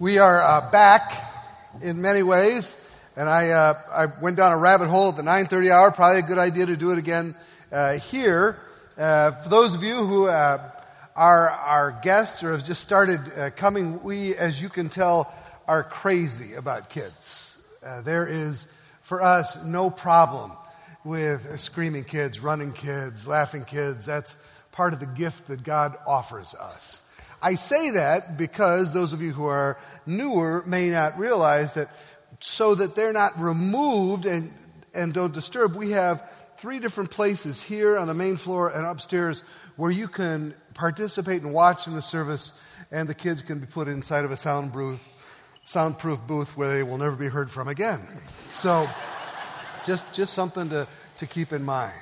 We are uh, back in many ways, and I, uh, I went down a rabbit hole at the 9:30 hour. Probably a good idea to do it again uh, here. Uh, for those of you who uh, are our guests or have just started uh, coming, we, as you can tell, are crazy about kids. there is, for us, no problem with screaming kids, running kids, laughing kids. That's part of the gift that God offers us. I say that because those of you who are newer may not realize that so that they're not removed and, and don't disturb, we have three different places here on the main floor and upstairs where you can participate and watch in the service, and the kids can be put inside of a soundproof, soundproof booth where they will never be heard from again. So, just, just something to, to keep in mind.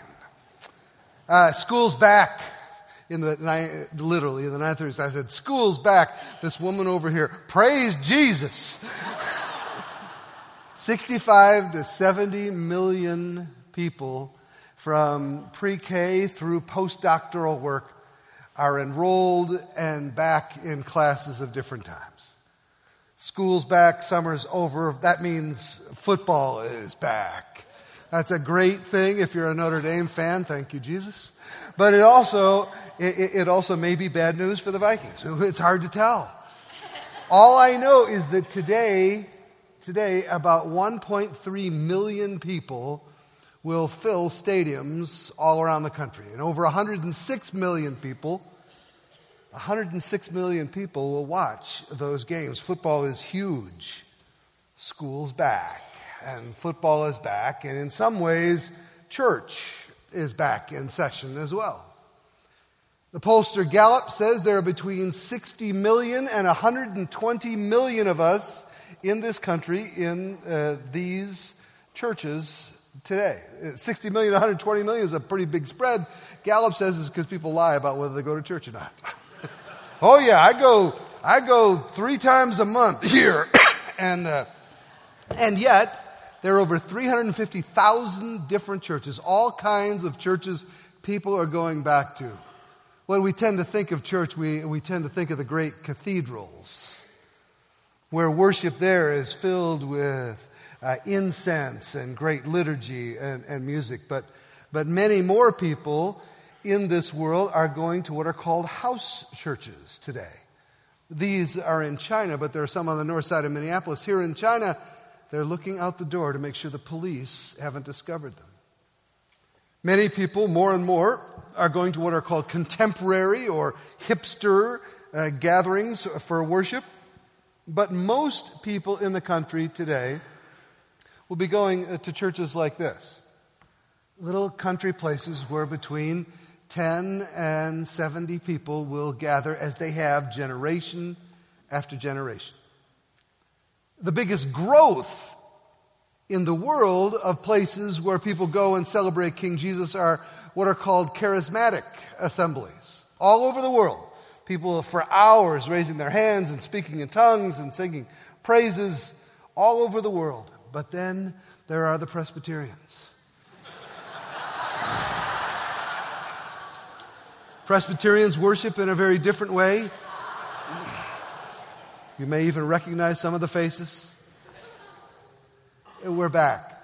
Uh, school's back in the literally in the 930s. I said, "School's back." This woman over here, praise Jesus. 65 to 70 million people from pre-K through postdoctoral work are enrolled and back in classes of different times. School's back, summer's over. That means football is back. That's a great thing if you're a Notre Dame fan. Thank you, Jesus. But it also it, it also may be bad news for the Vikings. It's hard to tell. All I know is that today, today, about 1.3 million people will fill stadiums all around the country. And over 106 million people, 106 million people will watch those games. Football is huge. School's back, and football is back, and in some ways, church is back in session as well. The pollster Gallup says there are between 60 million and 120 million of us in this country in uh, these churches today. 60 million, 120 million is a pretty big spread. Gallup says it's because people lie about whether they go to church or not. oh yeah, I go, I go three times a month here, and uh, and yet there are over 350,000 different churches, all kinds of churches people are going back to. When we tend to think of church, we, we tend to think of the great cathedrals, where worship there is filled with uh, incense and great liturgy and, and music. But, but many more people in this world are going to what are called house churches today. These are in China, but there are some on the north side of Minneapolis. Here in China, they're looking out the door to make sure the police haven't discovered them. Many people, more and more, are going to what are called contemporary or hipster uh, gatherings for worship. But most people in the country today will be going uh, to churches like this little country places where between 10 and 70 people will gather as they have generation after generation. The biggest growth in the world of places where people go and celebrate King Jesus are what are called charismatic assemblies all over the world. People for hours raising their hands and speaking in tongues and singing praises all over the world. But then there are the Presbyterians. Presbyterians worship in a very different way. You may even recognize some of the faces. We're back.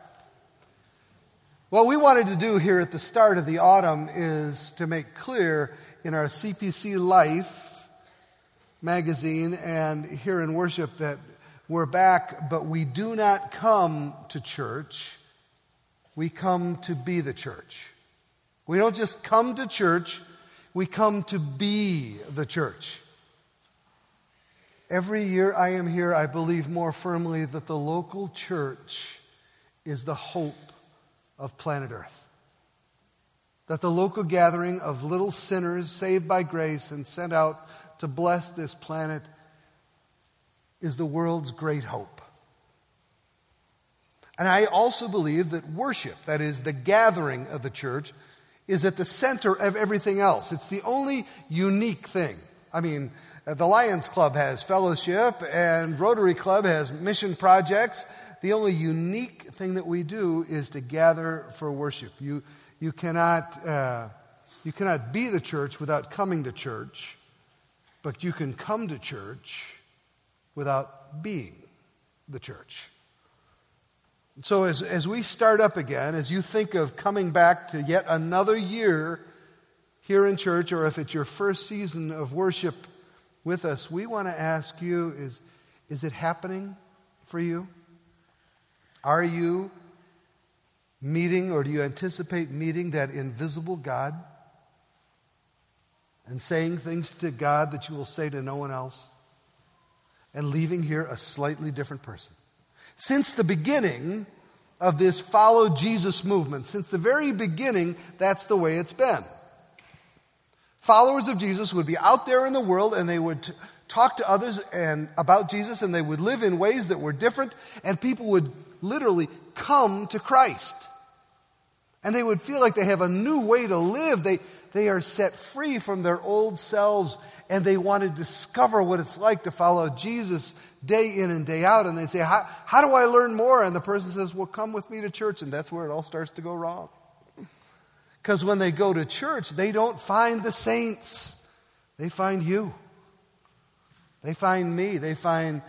What we wanted to do here at the start of the autumn is to make clear in our CPC Life magazine and here in worship that we're back, but we do not come to church. We come to be the church. We don't just come to church, we come to be the church. Every year I am here, I believe more firmly that the local church is the hope of planet Earth. That the local gathering of little sinners saved by grace and sent out to bless this planet is the world's great hope. And I also believe that worship, that is, the gathering of the church, is at the center of everything else. It's the only unique thing. I mean, the Lions Club has fellowship, and Rotary Club has mission projects. The only unique thing that we do is to gather for worship. You, you, cannot, uh, you cannot be the church without coming to church, but you can come to church without being the church. So, as, as we start up again, as you think of coming back to yet another year here in church, or if it's your first season of worship with us, we want to ask you is, is it happening for you? Are you meeting, or do you anticipate meeting that invisible God and saying things to God that you will say to no one else and leaving here a slightly different person? Since the beginning of this follow Jesus movement, since the very beginning, that's the way it's been. Followers of Jesus would be out there in the world and they would talk to others and about Jesus and they would live in ways that were different and people would literally come to Christ. And they would feel like they have a new way to live. They, they are set free from their old selves and they want to discover what it's like to follow Jesus day in and day out. And they say, how, how do I learn more? And the person says, Well, come with me to church. And that's where it all starts to go wrong. Because when they go to church, they don't find the saints, they find you. They find me. They find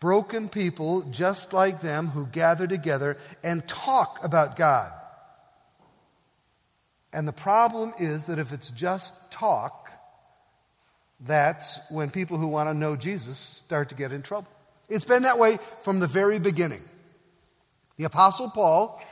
broken people just like them who gather together and talk about God. And the problem is that if it's just talk, that's when people who want to know Jesus start to get in trouble. It's been that way from the very beginning. The Apostle Paul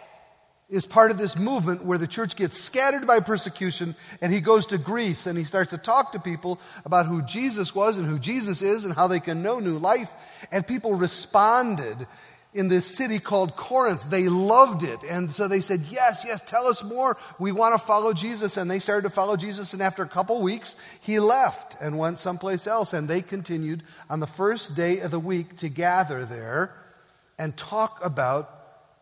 is part of this movement where the church gets scattered by persecution and he goes to Greece and he starts to talk to people about who Jesus was and who Jesus is and how they can know new life. And people responded in this city called Corinth. They loved it. And so they said, Yes, yes, tell us more. We want to follow Jesus. And they started to follow Jesus. And after a couple weeks, he left and went someplace else. And they continued on the first day of the week to gather there and talk about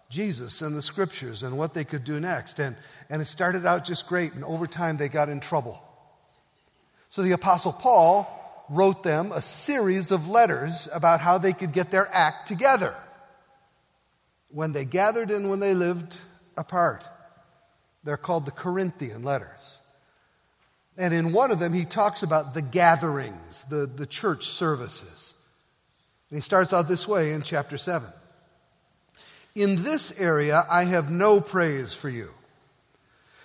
Jesus and the scriptures and what they could do next. And, and it started out just great. And over time, they got in trouble. So the Apostle Paul wrote them a series of letters about how they could get their act together when they gathered and when they lived apart. They're called the Corinthian letters. And in one of them, he talks about the gatherings, the, the church services. And he starts out this way in chapter 7. In this area, I have no praise for you.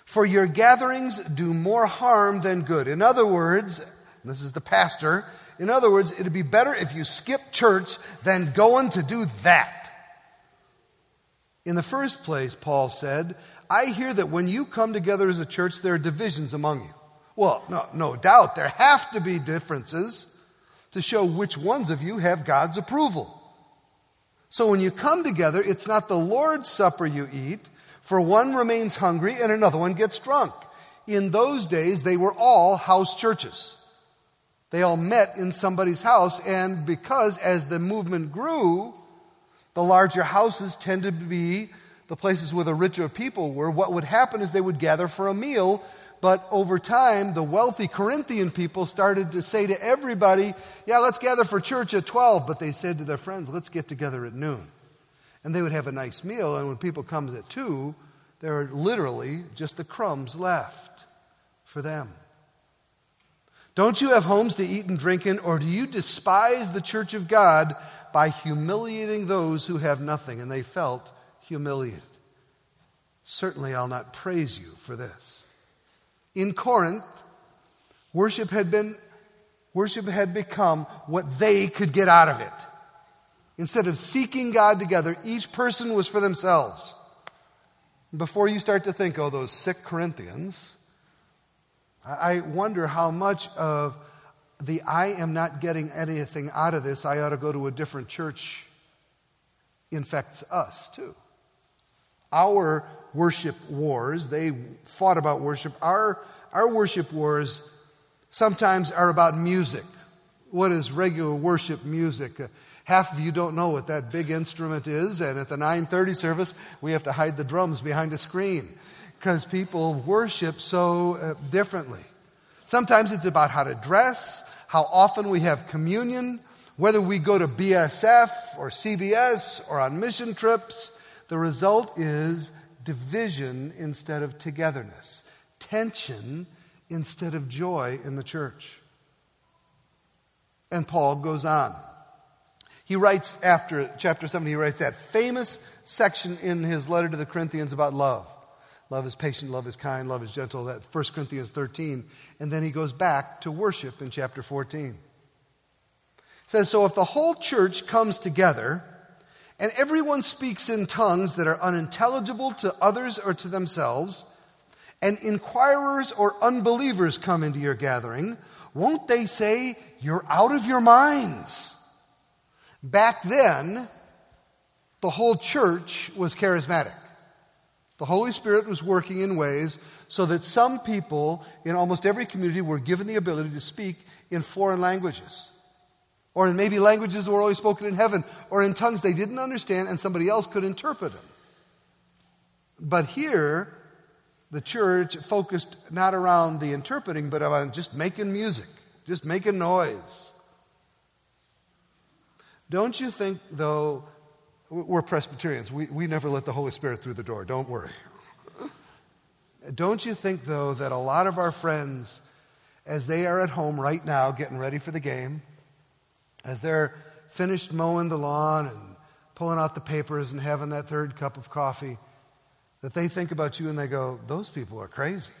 For your gatherings do more harm than good. In other words, this is the pastor, in other words, it'd be better if you skip church than going to do that. In the first place, Paul said, I hear that when you come together as a church, there are divisions among you. Well, no, no doubt, there have to be differences to show which ones of you have God's approval. So when you come together, it's not the Lord's supper you eat, for one remains hungry and another one gets drunk. In those days, they were all house churches. They all met in somebody's house, and because as the movement grew, the larger houses tended to be the places where the richer people were. What would happen is they would gather for a meal, but over time, the wealthy Corinthian people started to say to everybody, Yeah, let's gather for church at 12. But they said to their friends, Let's get together at noon. And they would have a nice meal, and when people come at 2, there are literally just the crumbs left for them. Don't you have homes to eat and drink in, or do you despise the church of God by humiliating those who have nothing, and they felt humiliated. Certainly, I'll not praise you for this. In Corinth, worship had been worship had become what they could get out of it. Instead of seeking God together, each person was for themselves. Before you start to think, oh, those sick Corinthians, I wonder how much of the I am not getting anything out of this, I ought to go to a different church infects us too. Our worship wars, they fought about worship. Our, our worship wars sometimes are about music. What is regular worship music? Uh, half of you don't know what that big instrument is, and at the 9:30 service, we have to hide the drums behind a screen because people worship so uh, differently. Sometimes it's about how to dress, how often we have communion, whether we go to BSF or CBS or on mission trips. The result is division instead of togetherness, tension instead of joy in the church. And Paul goes on. He writes after chapter 7, he writes that famous section in his letter to the Corinthians about love. Love is patient, love is kind, love is gentle, that 1 Corinthians 13. And then he goes back to worship in chapter 14. It says, So if the whole church comes together and everyone speaks in tongues that are unintelligible to others or to themselves, and inquirers or unbelievers come into your gathering, won't they say, You're out of your minds? Back then, the whole church was charismatic. The Holy Spirit was working in ways so that some people in almost every community were given the ability to speak in foreign languages. Or in maybe languages that were only spoken in heaven, or in tongues they didn't understand and somebody else could interpret them. But here, the church focused not around the interpreting, but on just making music, just making noise. Don't you think, though, we're Presbyterians. We, we never let the Holy Spirit through the door. Don't worry. Don't you think, though, that a lot of our friends, as they are at home right now getting ready for the game, as they're finished mowing the lawn and pulling out the papers and having that third cup of coffee, that they think about you and they go, Those people are crazy.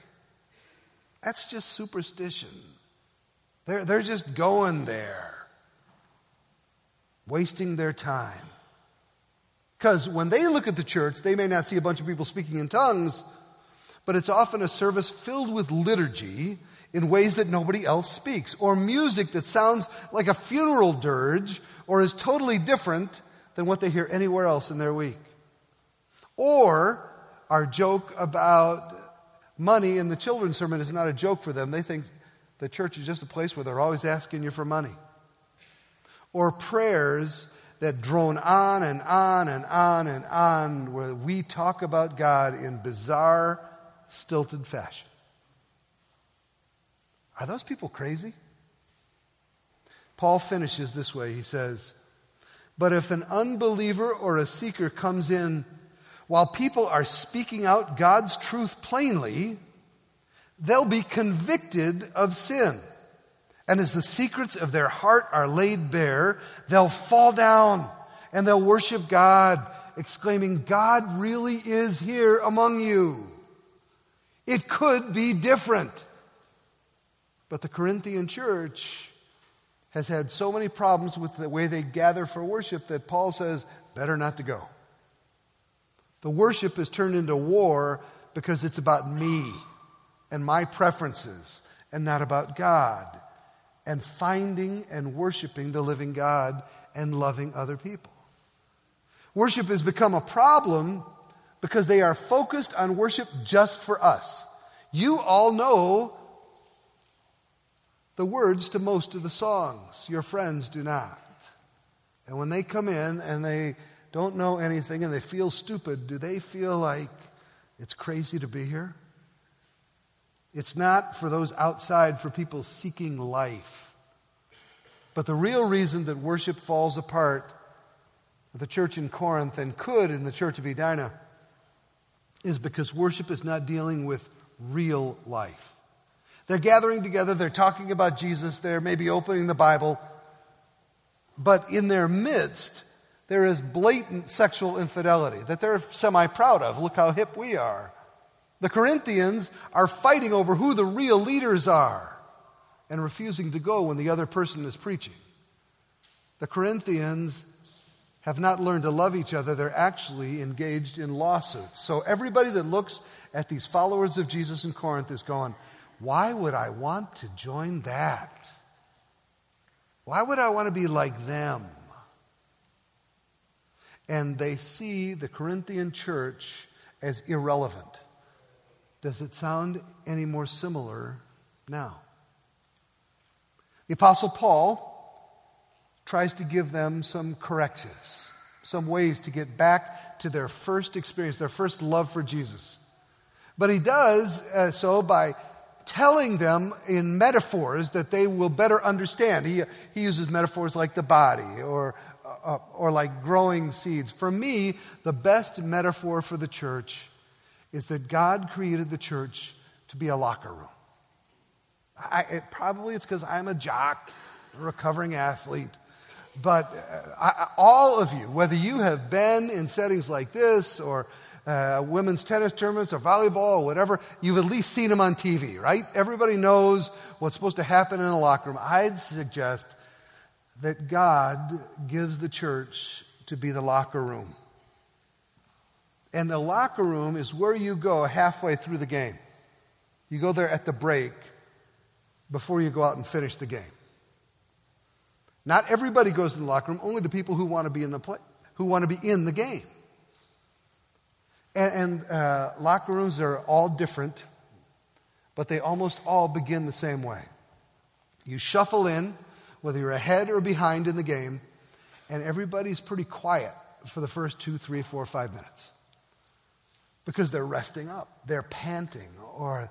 That's just superstition. They're, they're just going there, wasting their time. Because when they look at the church, they may not see a bunch of people speaking in tongues, but it's often a service filled with liturgy in ways that nobody else speaks, or music that sounds like a funeral dirge or is totally different than what they hear anywhere else in their week. Or our joke about money in the children's sermon is not a joke for them. They think the church is just a place where they're always asking you for money. Or prayers that drone on and on and on and on, where we talk about God in bizarre, stilted fashion. Are those people crazy? Paul finishes this way. He says, But if an unbeliever or a seeker comes in while people are speaking out God's truth plainly, they'll be convicted of sin. And as the secrets of their heart are laid bare, they'll fall down and they'll worship God, exclaiming, God really is here among you. It could be different. But the Corinthian church has had so many problems with the way they gather for worship that Paul says, better not to go. The worship is turned into war because it's about me and my preferences and not about God and finding and worshiping the living God and loving other people. Worship has become a problem because they are focused on worship just for us. You all know the words to most of the songs, your friends do not. And when they come in and they don't know anything and they feel stupid, do they feel like it's crazy to be here? It's not for those outside, for people seeking life. But the real reason that worship falls apart at the church in Corinth and could in the church of Edina is because worship is not dealing with real life. They're gathering together, they're talking about Jesus, they're maybe opening the Bible, but in their midst, there is blatant sexual infidelity that they're semi proud of. Look how hip we are. The Corinthians are fighting over who the real leaders are and refusing to go when the other person is preaching. The Corinthians have not learned to love each other, they're actually engaged in lawsuits. So everybody that looks at these followers of Jesus in Corinth is going, Why would I want to join that? Why would I want to be like them? And they see the Corinthian church as irrelevant. Does it sound any more similar now? The Apostle Paul tries to give them some correctives, some ways to get back to their first experience, their first love for Jesus. But he does uh, so by telling them in metaphors that they will better understand. He, he uses metaphors like the body or, uh, or like growing seeds. For me, the best metaphor for the church is that God created the church to be a locker room. I, it, probably it's because I'm a jock, a recovering athlete. but uh, I, all of you, whether you have been in settings like this or uh, women's tennis tournaments or volleyball or whatever, you've at least seen them on TV, right? Everybody knows what's supposed to happen in a locker room. I'd suggest that God gives the church to be the locker room. And the locker room is where you go halfway through the game. You go there at the break before you go out and finish the game. Not everybody goes in the locker room, only the people who want to be in the play, who want to be in the game. And, and uh, locker rooms are all different, but they almost all begin the same way. You shuffle in, whether you're ahead or behind in the game, and everybody's pretty quiet for the first two, three, four, five minutes because they're resting up, they're panting, or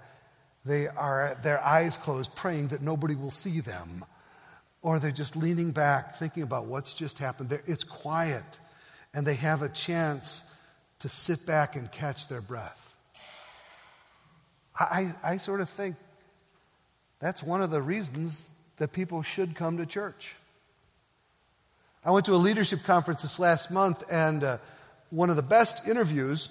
they are their eyes closed, praying that nobody will see them, or they're just leaning back, thinking about what's just happened. They're, it's quiet, and they have a chance to sit back and catch their breath. I, I sort of think that's one of the reasons that people should come to church. I went to a leadership conference this last month, and uh, one of the best interviews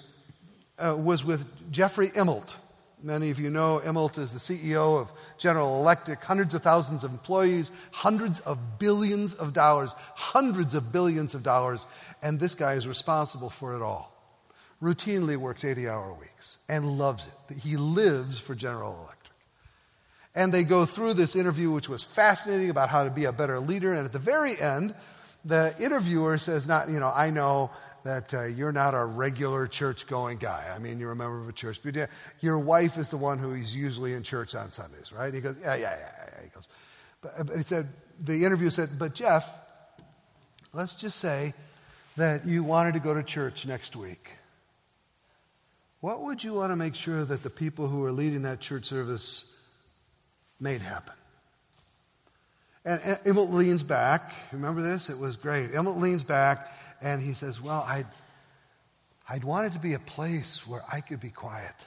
uh, was with Jeffrey Immelt. Many of you know Immelt is the CEO of General Electric, hundreds of thousands of employees, hundreds of billions of dollars, hundreds of billions of dollars, and this guy is responsible for it all routinely works 80 hour weeks and loves it. He lives for General Electric. And they go through this interview, which was fascinating about how to be a better leader. And at the very end, the interviewer says, Not, you know, I know that uh, you're not a regular church going guy. I mean, you're a member of a church, but your wife is the one who is usually in church on Sundays, right? He goes, Yeah, yeah, yeah. yeah. He goes, but, but he said, The interview said, But Jeff, let's just say that you wanted to go to church next week. What would you want to make sure that the people who are leading that church service made happen? And, Immelt leans back. Remember this? It was great. Immelt leans back and he says, Well, I'd, I'd want it to be a place where I could be quiet.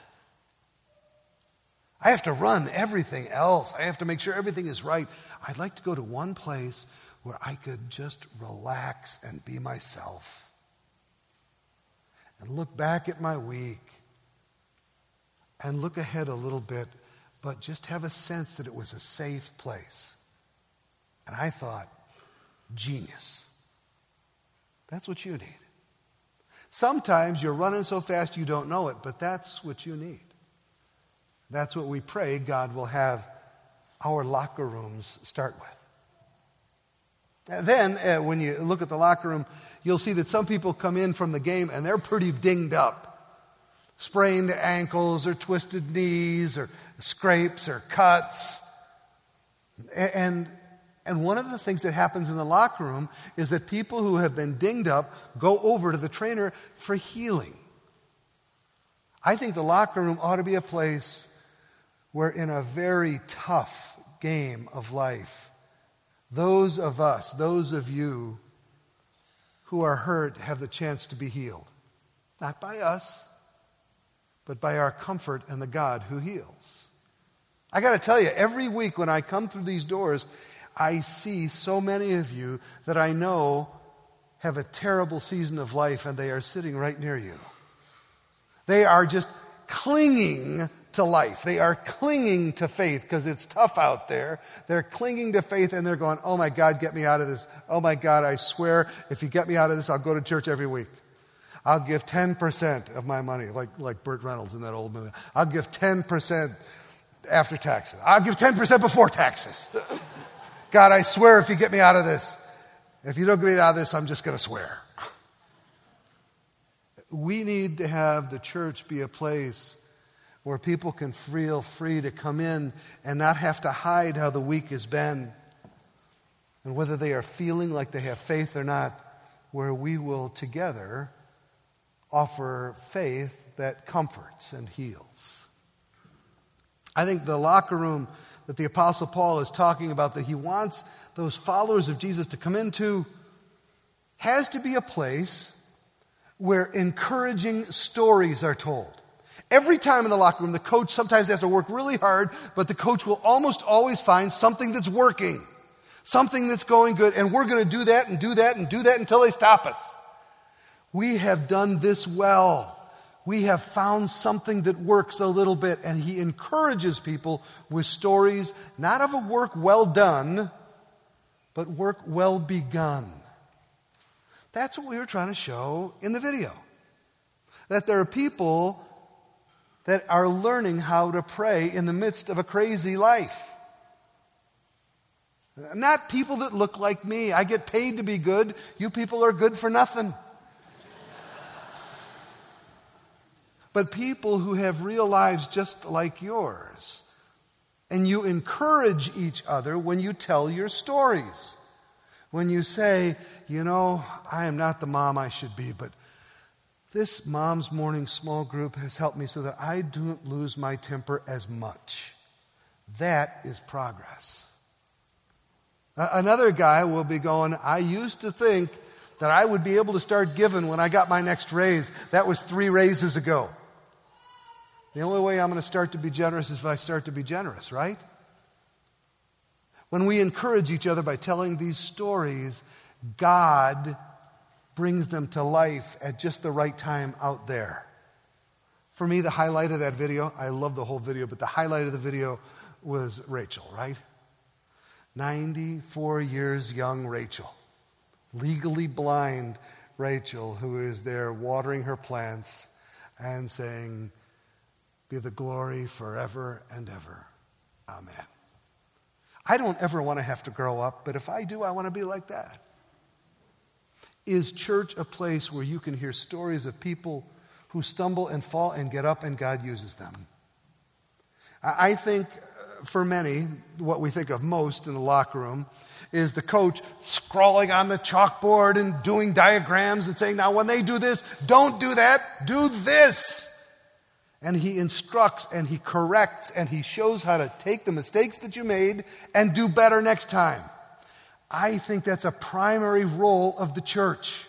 I have to run everything else. I have to make sure everything is right. I'd like to go to one place where I could just relax and be myself and look back at my week and look ahead a little bit, but just have a sense that it was a safe place. And I thought, genius. That's what you need. Sometimes you're running so fast you don't know it, but that's what you need. That's what we pray God will have our locker rooms start with. And then, uh, when you look at the locker room, you'll see that some people come in from the game and they're pretty dinged up sprained ankles or twisted knees or scrapes or cuts. And, and one of the things that happens in the locker room is that people who have been dinged up go over to the trainer for healing. I think the locker room ought to be a place where, in a very tough game of life, those of us, those of you who are hurt, have the chance to be healed. Not by us, but by our comfort and the God who heals. I got to tell you, every week when I come through these doors, I see so many of you that I know have a terrible season of life and they are sitting right near you. They are just clinging to life. They are clinging to faith because it's tough out there. They're clinging to faith and they're going, Oh my God, get me out of this. Oh my God, I swear, if you get me out of this, I'll go to church every week. I'll give 10% of my money, like, like Burt Reynolds in that old movie. I'll give 10% after taxes. I'll give 10% before taxes. God, I swear if you get me out of this, if you don't get me out of this, I'm just going to swear. We need to have the church be a place where people can feel free to come in and not have to hide how the week has been and whether they are feeling like they have faith or not, where we will together offer faith that comforts and heals. I think the locker room that the Apostle Paul is talking about, that he wants those followers of Jesus to come into, has to be a place where encouraging stories are told. Every time in the locker room, the coach sometimes has to work really hard, but the coach will almost always find something that's working. something that's going good, and we're going to do that and do that and do that until they stop us. We have done this well. We have found something that works a little bit, and he encourages people with stories not of a work well done, but work well begun. That's what we were trying to show in the video. That there are people that are learning how to pray in the midst of a crazy life. Not people that look like me. I get paid to be good. You people are good for nothing. But people who have real lives just like yours. And you encourage each other when you tell your stories. When you say, you know, I am not the mom I should be, but this mom's morning small group has helped me so that I don't lose my temper as much. That is progress. Another guy will be going, I used to think that I would be able to start giving when I got my next raise. That was three raises ago. The only way I'm going to start to be generous is if I start to be generous, right? When we encourage each other by telling these stories, God brings them to life at just the right time out there. For me, the highlight of that video, I love the whole video, but the highlight of the video was Rachel, right? 94 years young Rachel, legally blind Rachel, who is there watering her plants and saying, Be the glory forever and ever. Amen. I don't ever want to have to grow up, but if I do, I want to be like that. Is church a place where you can hear stories of people who stumble and fall and get up and God uses them? I think uh, for many, what we think of most in the locker room is the coach scrawling on the chalkboard and doing diagrams and saying, Now, when they do this, don't do that, do this. And he instructs and he corrects and he shows how to take the mistakes that you made and do better next time. I think that's a primary role of the church.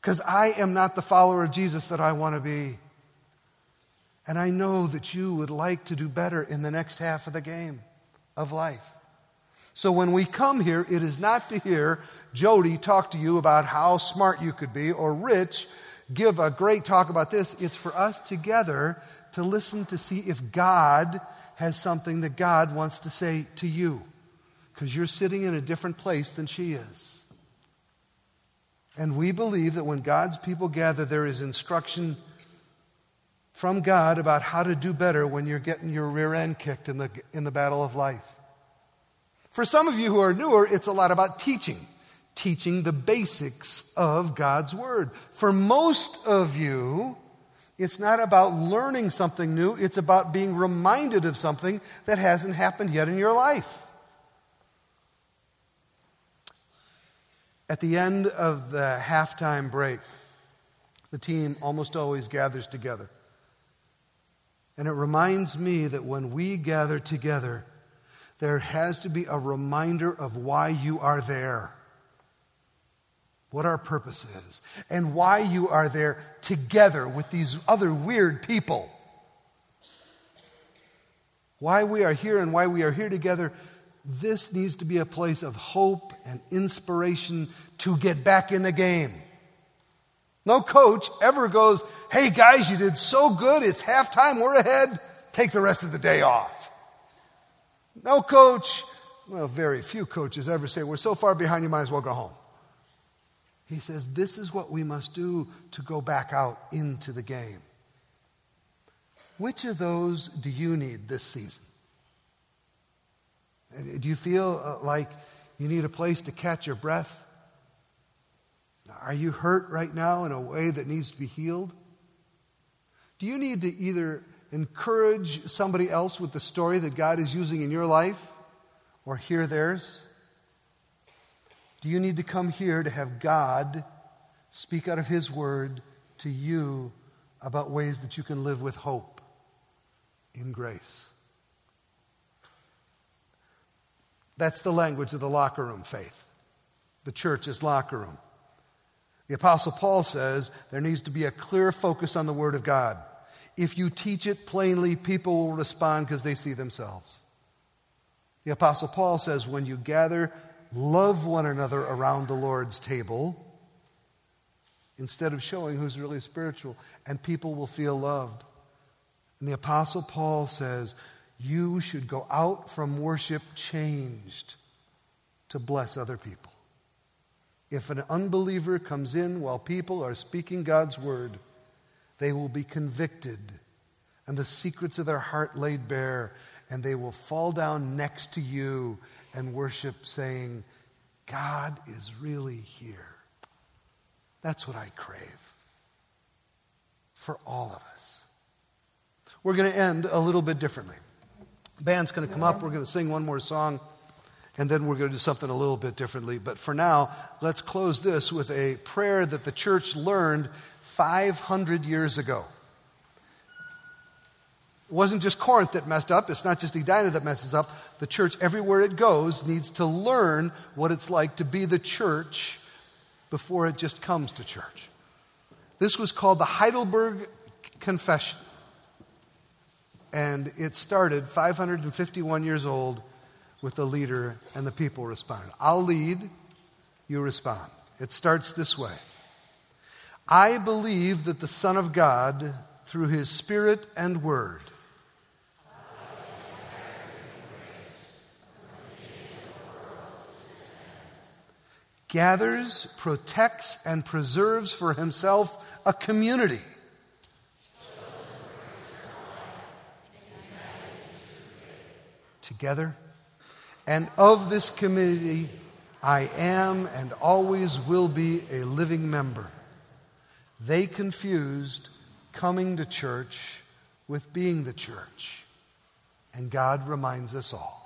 Because I am not the follower of Jesus that I want to be. And I know that you would like to do better in the next half of the game of life. So when we come here, it is not to hear Jody talk to you about how smart you could be or Rich give a great talk about this. It's for us together to listen to see if God has something that God wants to say to you because you're sitting in a different place than she is. And we believe that when God's people gather, there is instruction from God about how to do better when you're getting your rear end kicked in the, in the battle of life. For some of you who are newer, it's a lot about teaching, teaching the basics of God's Word. For most of you, it's not about learning something new, it's about being reminded of something that hasn't happened yet in your life. At the end of the halftime break, the team almost always gathers together. And it reminds me that when we gather together, there has to be a reminder of why you are there, what our purpose is, and why you are there together with these other weird people. Why we are here and why we are here together this needs to be a place of hope and inspiration to get back in the game. No coach ever goes, Hey guys, you did so good. It's halftime. We're ahead. Take the rest of the day off. No coach, well, very few coaches ever say, We're so far behind, you might as well go home. He says, This is what we must do to go back out into the game. Which of those do you need this season? Do you feel uh, like you need a place to catch your breath? Are you hurt right now in a way that needs to be healed? Do you need to either encourage somebody else with the story that God is using in your life or hear theirs? Do you need to come here to have God speak out of His Word to you about ways that you can live with hope in grace? That's the language of the locker room faith. The church's locker room. The Apostle Paul says there needs to be a clear focus on the Word of God. If you teach it plainly, people will respond because they see themselves. The Apostle Paul says, when you gather, love one another around the Lord's table instead of showing who's really spiritual, and people will feel loved. And the Apostle Paul says, you should go out from worship changed to bless other people. If an unbeliever comes in while people are speaking God's word, they will be convicted and the secrets of their heart laid bare, and they will fall down next to you and worship, saying, God is really here. That's what I crave for all of us. We're going to end a little bit differently. Band's going to come up, we're going to sing one more song, and then we're going to do something a little bit differently. But for now, let's close this with a prayer that the church learned 500 years ago. It wasn't just Corinth that messed up. It's not just Edina that messes up. The church, everywhere it goes, needs to learn what it's like to be the church before it just comes to church. This was called the Heidelberg Confession. And it started 551 years old with the leader and the people responding. I'll lead, you respond. It starts this way I believe that the Son of God, through his Spirit and Word, gathers, protects, and preserves for himself a community. Together. And of this community, I am and always will be a living member. They confused coming to church with being the church. And God reminds us all